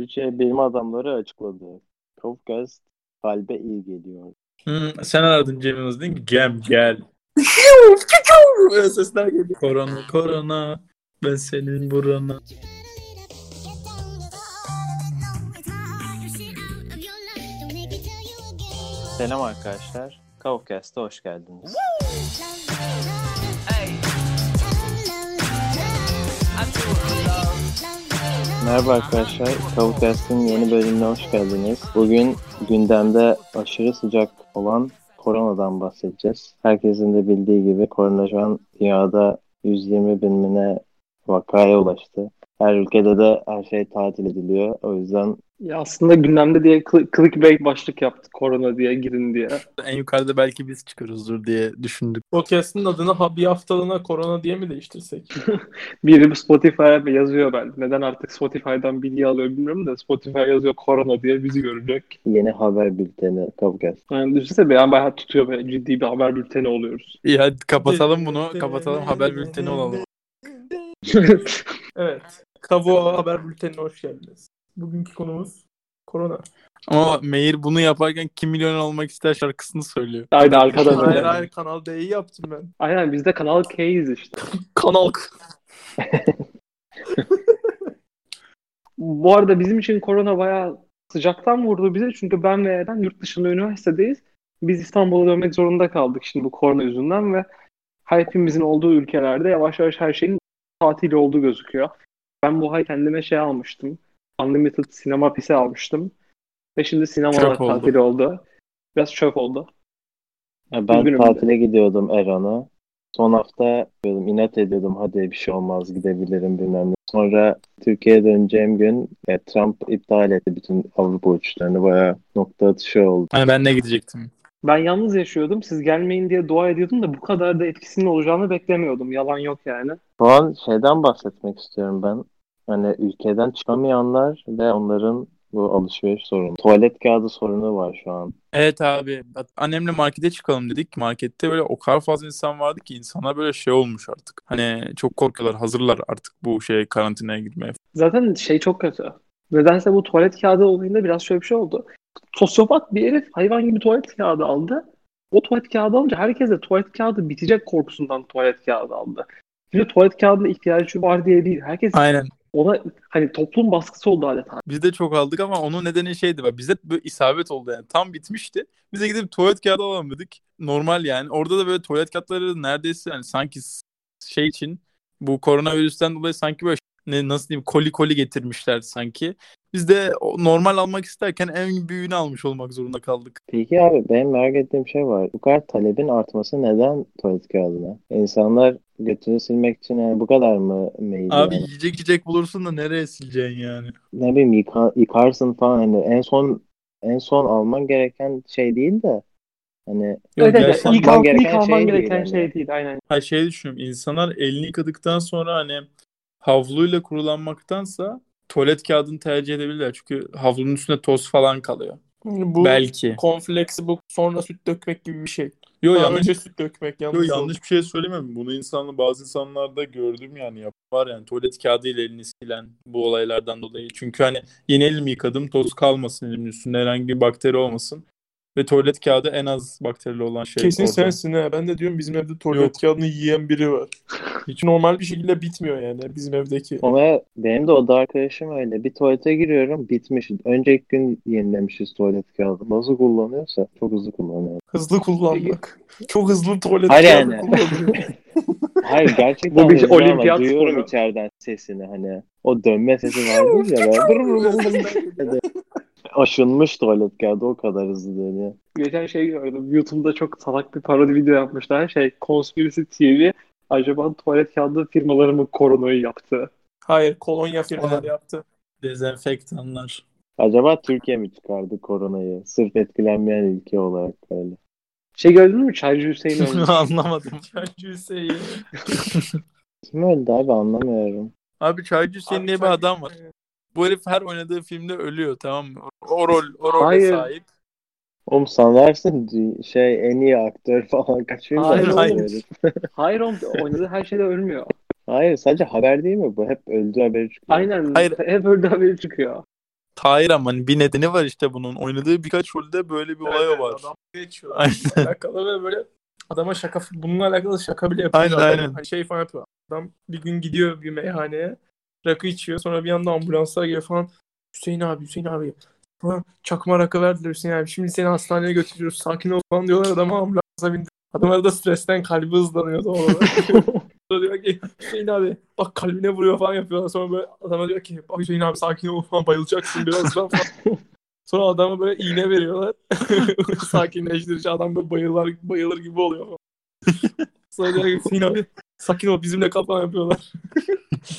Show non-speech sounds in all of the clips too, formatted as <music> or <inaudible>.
Türkçe bilim adamları açıkladı. Kafkas kalbe iyi geliyor. Hmm, sen aradın Cem Yılmaz değil mi? Cem gel. Böyle sesler geliyor. Korona korona ben senin burana. Selam arkadaşlar. Kavkast'a hoş geldiniz. Merhaba arkadaşlar. Kavkast'ın yeni bölümüne hoş geldiniz. Bugün gündemde aşırı sıcak olan koronadan bahsedeceğiz. Herkesin de bildiği gibi korona şu an dünyada 120 binine vakaya ulaştı. Her ülkede de her şey tatil ediliyor. O yüzden Ya aslında gündemde diye cl- clickbait başlık yaptık korona diye girin diye. En yukarıda belki biz çıkarızdır diye düşündük. Podcast'ın adını ha bir haftalığına korona diye mi değiştirsek? <laughs> Biri Spotify'a yazıyor ben. Neden artık Spotify'dan bilgi alıyor bilmiyorum da Spotify yazıyor korona diye bizi görecek. yeni haber bülteni Kavkast. Yani düşünsene yani bayağı tutuyor böyle ciddi bir haber bülteni oluyoruz. İyi hadi kapatalım bunu. Kapatalım haber bülteni olalım. Evet. Kavu Haber Bülteni'ne hoş geldiniz. Bugünkü konumuz korona. Ama Meir bunu yaparken kim milyon olmak ister şarkısını söylüyor. Haydi arkadan. Hayır hayır Kanal D'yi yaptım ben. Aynen biz de Kanal K'yiz işte. <laughs> Kanal Bu arada bizim için korona bayağı sıcaktan vurdu bize. Çünkü ben ve Eren yurt dışında üniversitedeyiz. Biz İstanbul'a dönmek zorunda kaldık şimdi bu korona yüzünden ve hepimizin olduğu ülkelerde yavaş yavaş her şeyin tatili olduğu gözüküyor. Ben bu ay kendime şey almıştım. Unlimited sinema pisi almıştım. Ve şimdi sinemalar Çöp oldu. tatil oldu. Biraz çöp oldu. Ya ben Üzgünüm tatile gidiyordum Eran'a. Son hafta diyordum, inat ediyordum hadi bir şey olmaz gidebilirim bilmem ne. Sonra Türkiye'ye döneceğim gün e, Trump iptal etti bütün Avrupa uçuşlarını. Bayağı nokta atışı oldu. Hani ben de gidecektim. Ben yalnız yaşıyordum. Siz gelmeyin diye dua ediyordum da bu kadar da etkisinin olacağını beklemiyordum. Yalan yok yani. Şu an şeyden bahsetmek istiyorum ben. Hani ülkeden çıkamayanlar ve onların bu alışveriş sorunu. Tuvalet kağıdı sorunu var şu an. Evet abi. Annemle markete çıkalım dedik. Markette böyle o kadar fazla insan vardı ki insana böyle şey olmuş artık. Hani çok korkuyorlar. Hazırlar artık bu şey karantinaya girmeye. Zaten şey çok kötü. Nedense bu tuvalet kağıdı olayında biraz şöyle bir şey oldu. Sosyopat bir herif hayvan gibi tuvalet kağıdı aldı. O tuvalet kağıdı alınca herkes de tuvalet kağıdı bitecek korkusundan tuvalet kağıdı aldı. Şimdi tuvalet kağıdına ihtiyacı var diye değil. Herkes Aynen. Ona hani toplum baskısı oldu adeta. Biz de çok aldık ama onun nedeni şeydi. Bak bize böyle isabet oldu yani. Tam bitmişti. Bize gidip tuvalet kağıdı alalım dedik. Normal yani. Orada da böyle tuvalet kağıtları neredeyse yani sanki şey için bu koronavirüsten dolayı sanki böyle ne nasıl diyeyim koli koli getirmişler sanki. Biz de normal almak isterken en büyüğünü almış olmak zorunda kaldık. Peki abi benim merak ettiğim şey var. Bu kadar talebin artması neden tuvalet kağıdına? İnsanlar götünü silmek için yani bu kadar mı meyilli? Abi yani? yiyecek yiyecek bulursun da nereye sileceksin yani? Ne bileyim yıka- yıkarsın falan hani en son en son alman gereken şey değil de hani Yok, Evet, evet, ilk, alman al, gereken ilk alman şey değil gereken yani. şey değil. Aynen. Ha şey düşünüyorum. İnsanlar elini yıkadıktan sonra hani havluyla kurulanmaktansa tuvalet kağıdını tercih edebilirler. Çünkü havlunun üstünde toz falan kalıyor. Bu Belki. konfleksi bu sonra süt dökmek gibi bir şey. Yo Ha, yanlış önce süt dökmek Yo, yanlış. yanlış bir şey söylemiyorum. Bunu insanlar bazı insanlarda gördüm yani yap var yani tuvalet kağıdı ile elini silen bu olaylardan dolayı. Çünkü hani yeni elimi yıkadım toz kalmasın elimin üstünde herhangi bir bakteri olmasın. Ve tuvalet kağıdı en az bakterili olan şey. Kesin orada. sensin ha. Ben de diyorum bizim evde tuvalet Yok. kağıdını yiyen biri var. <laughs> Hiç normal bir şekilde bitmiyor yani bizim evdeki. ama benim de oda arkadaşım öyle. Bir tuvalete giriyorum bitmiş. Önceki gün yenilemişiz tuvalet kağıdı. Nasıl kullanıyorsa çok hızlı kullanıyor. Hızlı kullanmak. Çok hızlı tuvalet Hayır kağıdı yani. kullanıyor. <laughs> Hayır gerçekten Bu bir ama olimpiyat duyuyorum sporu. içeriden sesini hani. O dönme sesi <laughs> vardı ya. Aşınmış tuvalet kağıdı o kadar hızlı dönüyor. Geçen şey gördüm. YouTube'da çok salak bir parodi video yapmışlar. Şey, Conspiracy TV acaba tuvalet kağıdı firmaları mı koronayı yaptı? Hayır kolonya firmaları yaptı. Dezenfektanlar. Acaba Türkiye mi çıkardı koronayı? Sırf etkilenmeyen ülke olarak böyle. Şey gördün mü? Çaycı Hüseyin <laughs> ölmüş. Anlamadım. <laughs> Çaycı Hüseyin. Kim öldü abi anlamıyorum. Abi Çaycı Hüseyin diye bir adam var. Bu herif her oynadığı filmde ölüyor tamam mı? O rol, o role Hayır. sahip. Oğlum sanarsın şey en iyi aktör <laughs> falan kaçıyor Hayır, hayır. <laughs> Hayır oğlum oynadığı her şeyde ölmüyor. Hayır sadece haber değil mi bu? Hep öldü haberi çıkıyor. Aynen. Hayır. Hep öyle haberi çıkıyor. Tahir ama hani bir nedeni var işte bunun. Oynadığı birkaç rolde böyle bir olay Evet, var. Adam geçiyor. Aynen. alakalı ve böyle adama şaka bununla alakalı şaka bile yapıyor. Aynen, aynen. Hani şey falan yapıyor. Adam bir gün gidiyor bir meyhaneye rakı içiyor sonra bir anda ambulanslar geliyor falan. Hüseyin abi Hüseyin abi falan çakma rakı verdiler Hüseyin abi. Şimdi seni hastaneye götürüyoruz sakin ol falan diyorlar adama ambulansa bindir. Adam arada stresten kalbi hızlanıyor doğal olarak. <laughs> Diyor ki Hüseyin abi bak kalbine vuruyor falan yapıyorlar. Sonra böyle adama diyor ki bak Hüseyin abi sakin ol falan bayılacaksın birazdan falan. <laughs> Sonra adama böyle iğne veriyorlar. <laughs> Sakinleştirici adam böyle bayılır, bayılır gibi oluyor. Hüseyin <laughs> abi sakin ol bizimle kal falan yapıyorlar.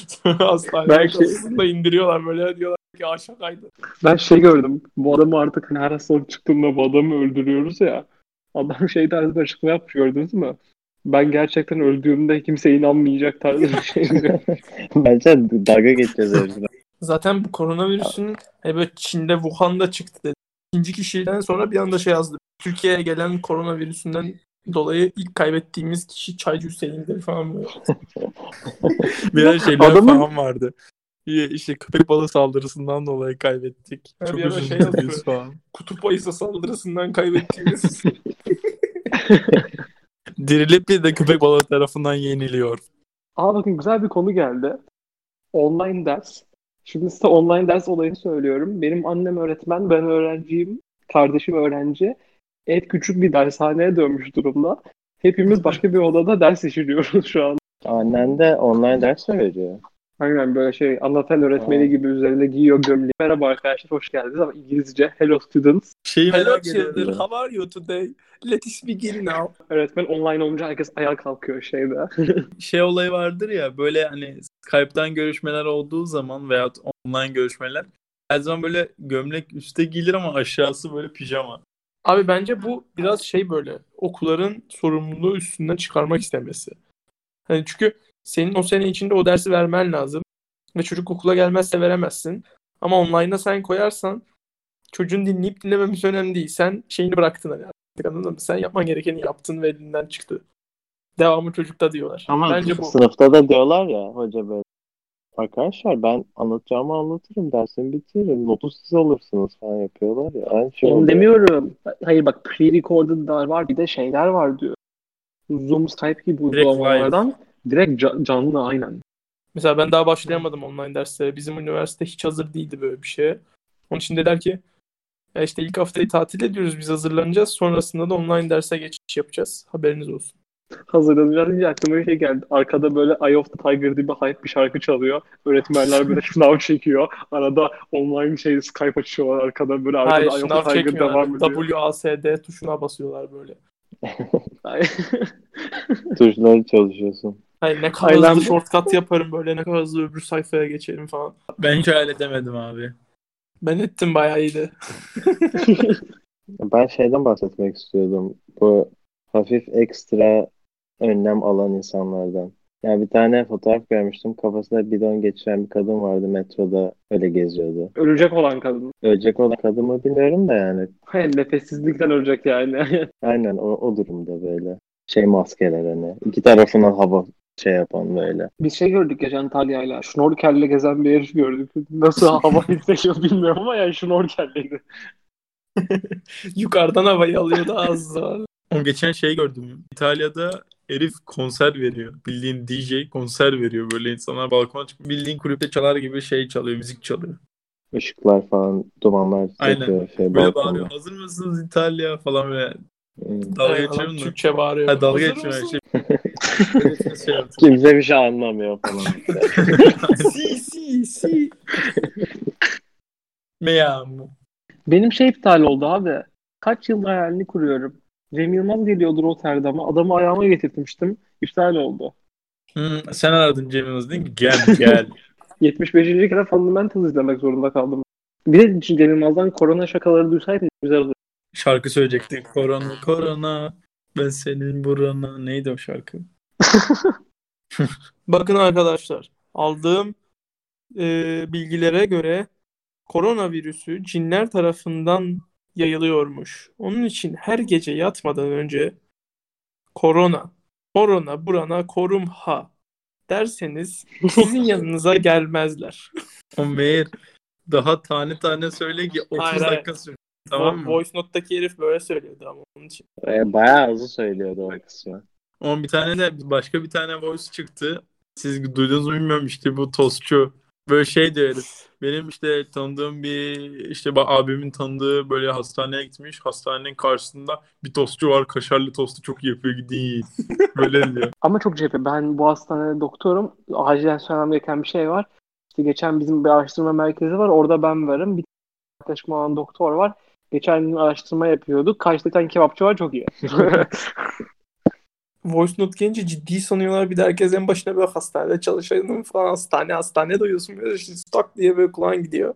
Sonra <laughs> hastaneye Ben şey- indiriyorlar böyle diyorlar ki aşağıydı. Ben şey gördüm. Bu adamı artık hani her hastalık çıktığında bu adamı öldürüyoruz ya. Adam şey tarzı bir açıklama yapmış gördünüz mü? Ben gerçekten öldüğümde kimse inanmayacak tarzı bir şey. <laughs> Bence dalga geçeceğiz herifle. Zaten bu koronavirüsün böyle Çin'de Wuhan'da çıktı dedi. İkinci kişiden sonra bir anda şey yazdı. Türkiye'ye gelen koronavirüsünden dolayı ilk kaybettiğimiz kişi Çaycı Hüseyin'dir falan böyle. <laughs> Bir ara şeyler Adamın- falan vardı. İşte köpek balığı saldırısından dolayı kaybettik. Ha, Çok bir ara şey yazıyor. falan. Kutup ayısı saldırısından kaybettiğimiz <laughs> Dirilip bir de köpek balığı tarafından yeniliyor. Aa bakın güzel bir konu geldi. Online ders. Şimdi size online ders olayını söylüyorum. Benim annem öğretmen, ben öğrenciyim. Kardeşim öğrenci. Ev küçük bir dershaneye dönmüş durumda. Hepimiz başka bir odada ders işliyoruz şu an. Annen de online ders mi veriyor? Aynen böyle şey anlatan öğretmeni gibi üzerinde giyiyor gömleği. Merhaba arkadaşlar hoş geldiniz ama İngilizce hello students. Şeyi Hello children, how are you today? Let us begin now. Öğretmen online olunca herkes ayağa kalkıyor şeyde. <laughs> Şey olayı vardır ya böyle hani Skype'tan görüşmeler olduğu zaman veya online görüşmeler her zaman böyle gömlek üstte giyilir ama aşağısı böyle pijama. Abi bence bu biraz şey böyle okulların sorumluluğu üstünden çıkarmak istemesi. Hani çünkü senin o sene içinde o dersi vermen lazım. Ve çocuk okula gelmezse veremezsin. Ama online'a sen koyarsan çocuğun dinleyip dinlememesi önemli değil. Sen şeyini bıraktın hani artık anladın mı? Sen yapman gerekeni yaptın ve elinden çıktı. Devamı çocukta diyorlar. Ama Bence bu. sınıfta da diyorlar ya hoca böyle. Arkadaşlar ben anlatacağımı anlatırım, dersimi bitiririm, notu siz alırsınız falan yapıyorlar ya. Aynı şey Onu oluyor. demiyorum. Hayır bak pre-recorded da var bir de şeyler var diyor. Zoom, Skype gibi uygulamalardan direkt ca- canlı aynen. Mesela ben daha başlayamadım online derslere. Bizim üniversite hiç hazır değildi böyle bir şeye. Onun için dediler ki ya işte ilk haftayı tatil ediyoruz biz hazırlanacağız. Sonrasında da online derse geçiş yapacağız. Haberiniz olsun. Hazırlanacağız deyince aklıma bir şey geldi. Arkada böyle Eye of the Tiger diye bir hype bir şarkı çalıyor. Öğretmenler böyle <laughs> sınav çekiyor. Arada online şey Skype açıyorlar. Arkada böyle arkada Hayır Eye of the Tiger devam ediyor. WASD tuşuna basıyorlar böyle. <laughs> Tuşları çalışıyorsun. Hayır ne kadar Aynen. hızlı shortcut yaparım böyle ne kadar hızlı öbür sayfaya geçerim falan. Ben hiç hayal edemedim abi. Ben ettim bayağı iyiydi. <laughs> Ben şeyden bahsetmek istiyordum. Bu hafif ekstra önlem alan insanlardan. Yani bir tane fotoğraf görmüştüm. Kafasına bidon geçiren bir kadın vardı metroda öyle geziyordu. Ölecek olan kadın. Ölecek olan kadın mı bilmiyorum da yani. Hayır nefessizlikten ölecek yani. <laughs> Aynen o, o durumda böyle. Şey maskeler hani. iki tarafından hava şey yapan böyle. Biz şey gördük geçen Talya'yla. Şnorkelle gezen bir herif gördük. Nasıl hava <laughs> hissediyor bilmiyorum ama yani şnorkelleydi. <laughs> Yukarıdan havayı alıyordu ağzı. Geçen şey gördüm. İtalya'da herif konser veriyor. Bildiğin DJ konser veriyor böyle insanlar balkona çıkıp bildiğin kulüpte çalar gibi şey çalıyor, müzik çalıyor. Işıklar falan, dumanlar Aynen. şey Böyle balkonda. bağırıyor. Hazır mısınız İtalya falan böyle. Hmm. Dalga geçiyorum da. Türkçe bağırıyor. Ha, dalga geçiyorum. Şey, <laughs> şey. Kimse bir şey anlamıyor falan. <laughs> si si si. <laughs> Me amo. Benim şey iptal oldu abi. Kaç yıldır hayalini kuruyorum. Cem Yılmaz geliyordu Rotterdam'a. Adamı ayağıma getirtmiştim. İptal oldu. Hmm, sen aradın Cem Yılmaz değil mi? Gel gel. <laughs> 75. kere Fundamental izlemek zorunda kaldım. Bir de Cem Yılmaz'dan korona şakaları duysaydım güzel olurdu. Şarkı söyleyecektik. Korona korona. Ben senin burana. Neydi o şarkı? <laughs> Bakın arkadaşlar aldığım e, bilgilere göre koronavirüsü cinler tarafından yayılıyormuş. Onun için her gece yatmadan önce korona, korona burana korum ha derseniz sizin yanınıza gelmezler. <laughs> O meğer Daha tane tane söyle ki 30 Hayır, hayır. dakika sürsün. Tamam mı? Voice note'taki herif böyle söylüyordu ama onun için. E, bayağı hızlı söylüyordu o kısmı. Ama bir tane de başka bir tane voice çıktı. Siz duydunuz mu bilmiyorum işte bu tostçu. Böyle şey diyor herif. Benim işte tanıdığım bir işte abimin tanıdığı böyle hastaneye gitmiş. Hastanenin karşısında bir tostçu var. Kaşarlı tostu çok iyi yapıyor gidin yiyin. Böyle diyor. <laughs> Ama çok cephe. Ben bu hastanede doktorum. Acilen söylemem gereken bir şey var. İşte geçen bizim bir araştırma merkezi var. Orada ben varım. Bir arkadaşım olan doktor var. Geçen gün araştırma yapıyorduk. Karşıda bir tane kebapçı var. Çok iyi. <laughs> Voice note gelince ciddi sanıyorlar. Bir de herkes en başına böyle hastanede çalışanım falan hastane hastane duyuyorsun böyle işte tak diye böyle kulağın gidiyor.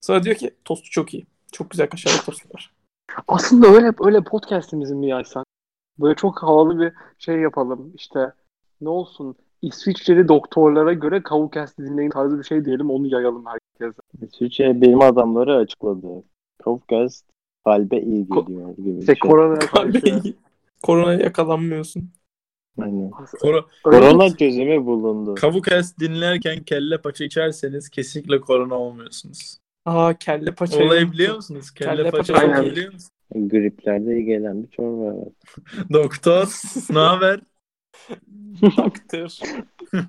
Sonra diyor ki tostu çok iyi. Çok güzel kaşarlı tostu var. <laughs> Aslında öyle öyle podcast'imizi mi yaysan? Böyle çok havalı bir şey yapalım. İşte ne olsun? İsviçreli doktorlara göre Kavukast dinleyin tarzı bir şey diyelim. Onu yayalım herkese. Türkçe bilim adamları açıkladı. Kavukast kalbe iyi Ko- geliyor gibi bir İşte şey. Kalbe karşı. İyi. Koronaya yakalanmıyorsun. Aynen. Öyle Korona çözümü bulundu. Kavukast dinlerken kelle paça içerseniz kesinlikle korona olmuyorsunuz. Aa kelle paça. Olayı biliyor musunuz? Kelle, Kelle paça paça, aynen. biliyor musunuz? Griplerde iyi gelen bir çorba var. <laughs> Doktor ne haber? <laughs> Taktır. <laughs>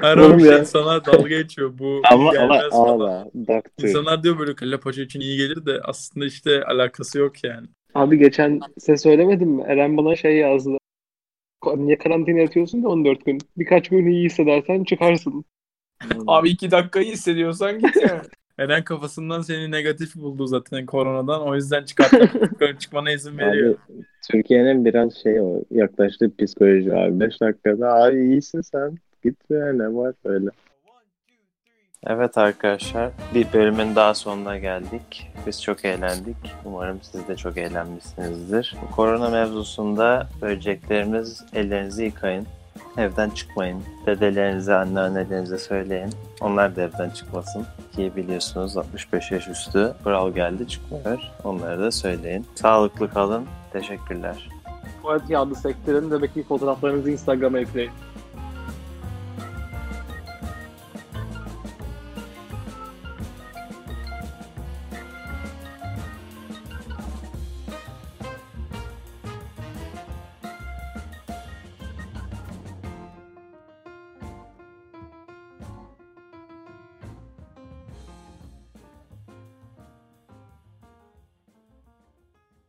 Her şey ya. insanlar dalga geçiyor. Bu Ama ama. Doktor. İnsanlar diyor böyle kelle paça için iyi gelir de aslında işte alakası yok yani. Abi geçen size söylemedim mi? Eren bana şey yazdı. Niye karantina yatıyorsun da 14 gün? Birkaç gün iyi hissedersen çıkarsın. Abi iki dakikayı hissediyorsan git yani. <laughs> Eren kafasından seni negatif buldu zaten koronadan. O yüzden çıkartmak <laughs> çıkmana izin veriyor. Abi, Türkiye'nin biraz şey o yaklaştığı psikoloji abi. 5 dakikada abi iyisin sen. Git be ne var böyle. Evet arkadaşlar bir bölümün daha sonuna geldik. Biz çok eğlendik. Umarım siz de çok eğlenmişsinizdir. Bu korona mevzusunda söyleyeceklerimiz ellerinizi yıkayın. Evden çıkmayın. Dedelerinize, anneannelerinize söyleyin. Onlar da evden çıkmasın. Ki biliyorsunuz 65 yaş üstü kural geldi çıkmıyor. Onlara da söyleyin. Sağlıklı kalın. Teşekkürler. Tuvalet yağdı sektörün. Demek ki fotoğraflarınızı Instagram'a ekleyin.